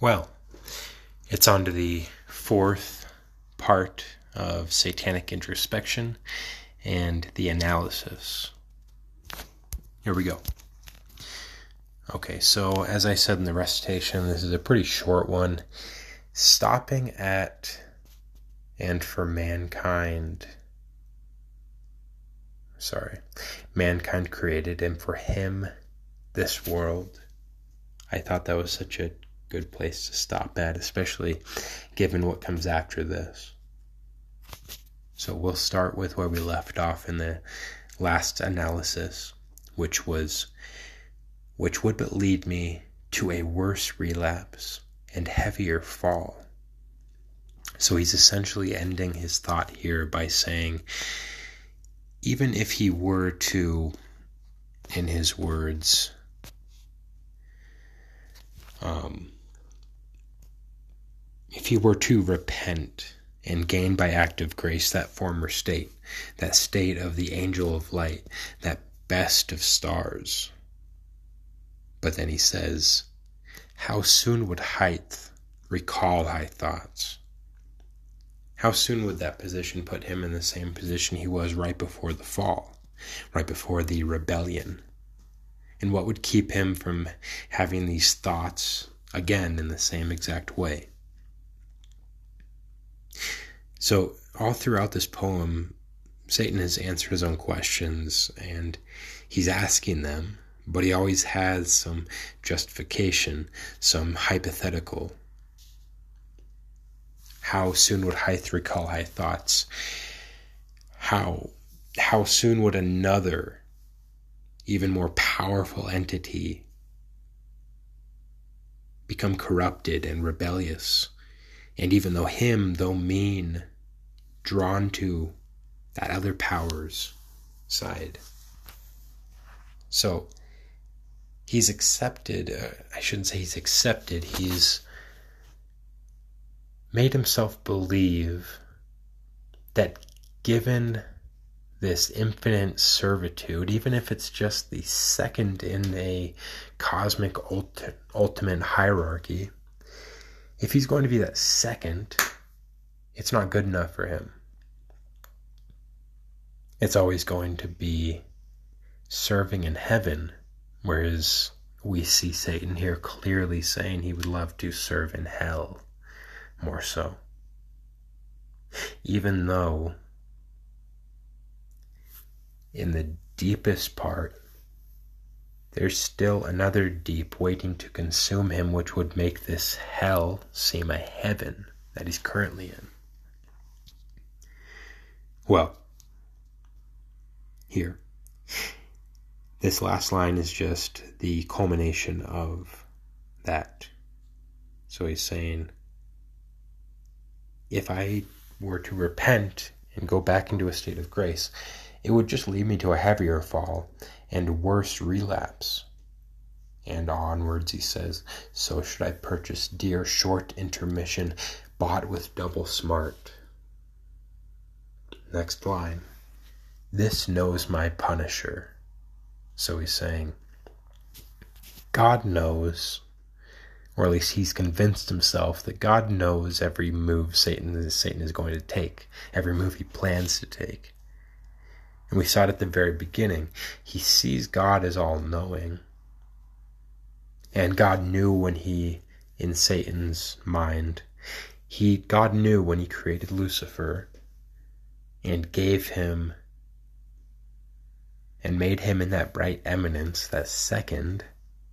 Well, it's on to the fourth part of satanic introspection and the analysis. Here we go. Okay, so as I said in the recitation, this is a pretty short one. Stopping at and for mankind. Sorry. Mankind created, and for him, this world. I thought that was such a good place to stop at, especially given what comes after this. So we'll start with where we left off in the last analysis, which was which would but lead me to a worse relapse and heavier fall. So he's essentially ending his thought here by saying, even if he were to, in his words, um, if he were to repent and gain by act of grace that former state, that state of the angel of light, that best of stars. But then he says, How soon would height recall high thoughts? How soon would that position put him in the same position he was right before the fall, right before the rebellion? And what would keep him from having these thoughts again in the same exact way? So, all throughout this poem, Satan has answered his own questions and he's asking them, but he always has some justification, some hypothetical. How soon would height recall high thoughts? How how soon would another, even more powerful entity become corrupted and rebellious? And even though him, though mean, drawn to that other power's side. So he's accepted, uh, I shouldn't say he's accepted, he's made himself believe that given this infinite servitude, even if it's just the second in a cosmic ulti- ultimate hierarchy, if he's going to be that second, it's not good enough for him. It's always going to be serving in heaven, whereas we see Satan here clearly saying he would love to serve in hell more so. Even though in the deepest part, there's still another deep waiting to consume him, which would make this hell seem a heaven that he's currently in. Well, here, this last line is just the culmination of that. So he's saying, if I were to repent and go back into a state of grace, it would just lead me to a heavier fall and worse relapse. And onwards, he says, so should I purchase dear short intermission, bought with double smart. Next line. This knows my punisher. So he's saying, God knows, or at least he's convinced himself that God knows every move Satan, Satan is going to take, every move he plans to take. And we saw it at the very beginning. He sees God as all knowing. And God knew when he, in Satan's mind, he God knew when he created Lucifer and gave him and made him in that bright eminence, that second,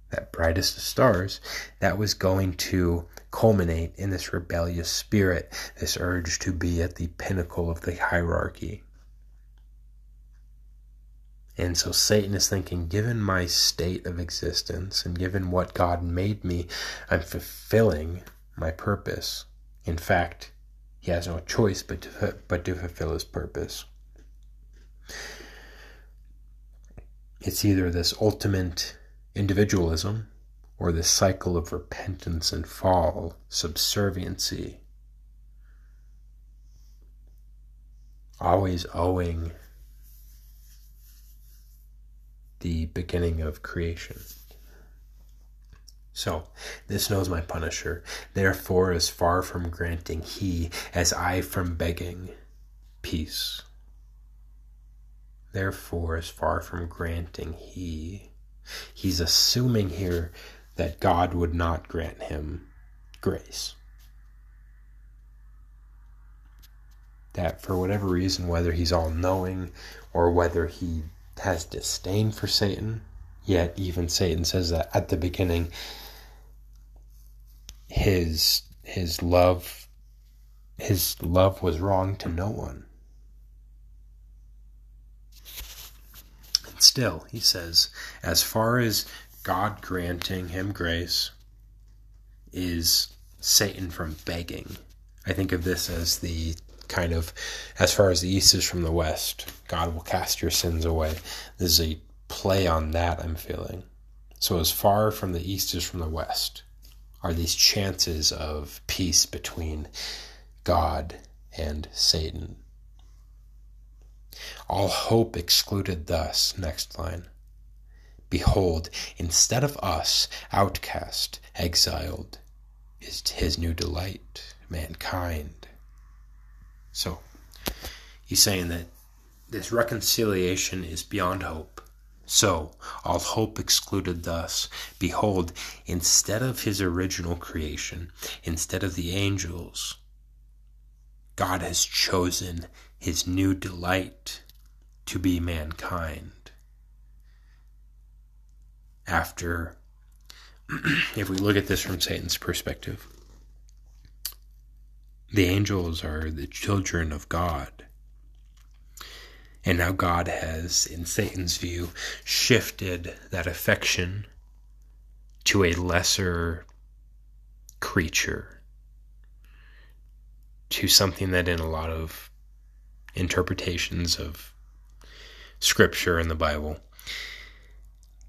that brightest of stars, that was going to culminate in this rebellious spirit, this urge to be at the pinnacle of the hierarchy. And so Satan is thinking, given my state of existence and given what God made me, I'm fulfilling my purpose. In fact, he has no choice but to, but to fulfill his purpose. It's either this ultimate individualism or this cycle of repentance and fall, subserviency, always owing the beginning of creation. So, this knows my punisher, therefore is far from granting he, as I from begging peace. Therefore is far from granting he. He's assuming here that God would not grant him grace. That for whatever reason, whether he's all knowing or whether he has disdain for Satan, yet even Satan says that at the beginning, his his love his love was wrong to no one. And still, he says, as far as God granting him grace is Satan from begging. I think of this as the kind of as far as the east is from the west, God will cast your sins away. There's a play on that I'm feeling. So as far from the east as from the west are these chances of peace between God and Satan. All hope excluded thus, next line. Behold, instead of us, outcast, exiled, is his new delight, mankind. So, he's saying that this reconciliation is beyond hope. So, all hope excluded thus, behold, instead of his original creation, instead of the angels, God has chosen his new delight to be mankind. After, if we look at this from Satan's perspective, the angels are the children of God. And now God has, in Satan's view, shifted that affection to a lesser creature, to something that, in a lot of interpretations of scripture in the Bible,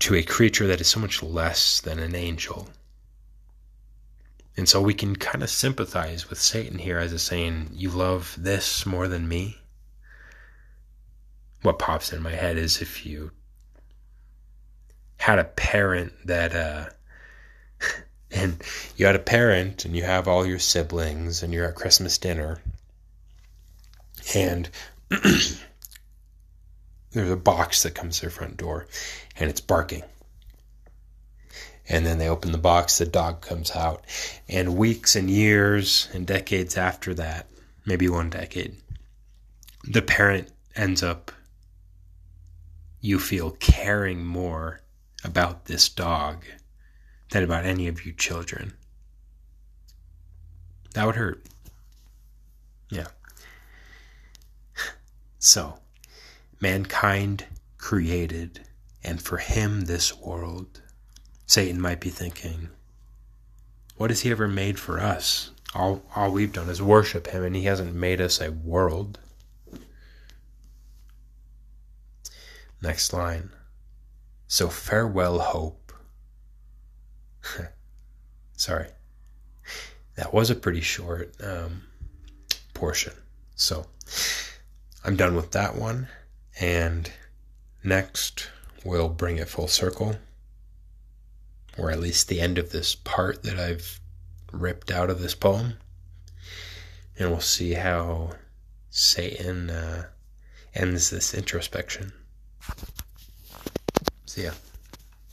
to a creature that is so much less than an angel. And so we can kind of sympathize with Satan here as a saying, You love this more than me? What pops in my head is if you had a parent that, uh, and you had a parent and you have all your siblings and you're at Christmas dinner and there's a box that comes to their front door and it's barking. And then they open the box, the dog comes out. And weeks and years and decades after that, maybe one decade, the parent ends up, you feel, caring more about this dog than about any of you children. That would hurt. Yeah. So, mankind created, and for him this world. Satan might be thinking, what has he ever made for us? All, all we've done is worship him, and he hasn't made us a world. Next line. So farewell, hope. Sorry. That was a pretty short um, portion. So I'm done with that one. And next, we'll bring it full circle, or at least the end of this part that I've ripped out of this poem. And we'll see how Satan uh, ends this introspection. See ya.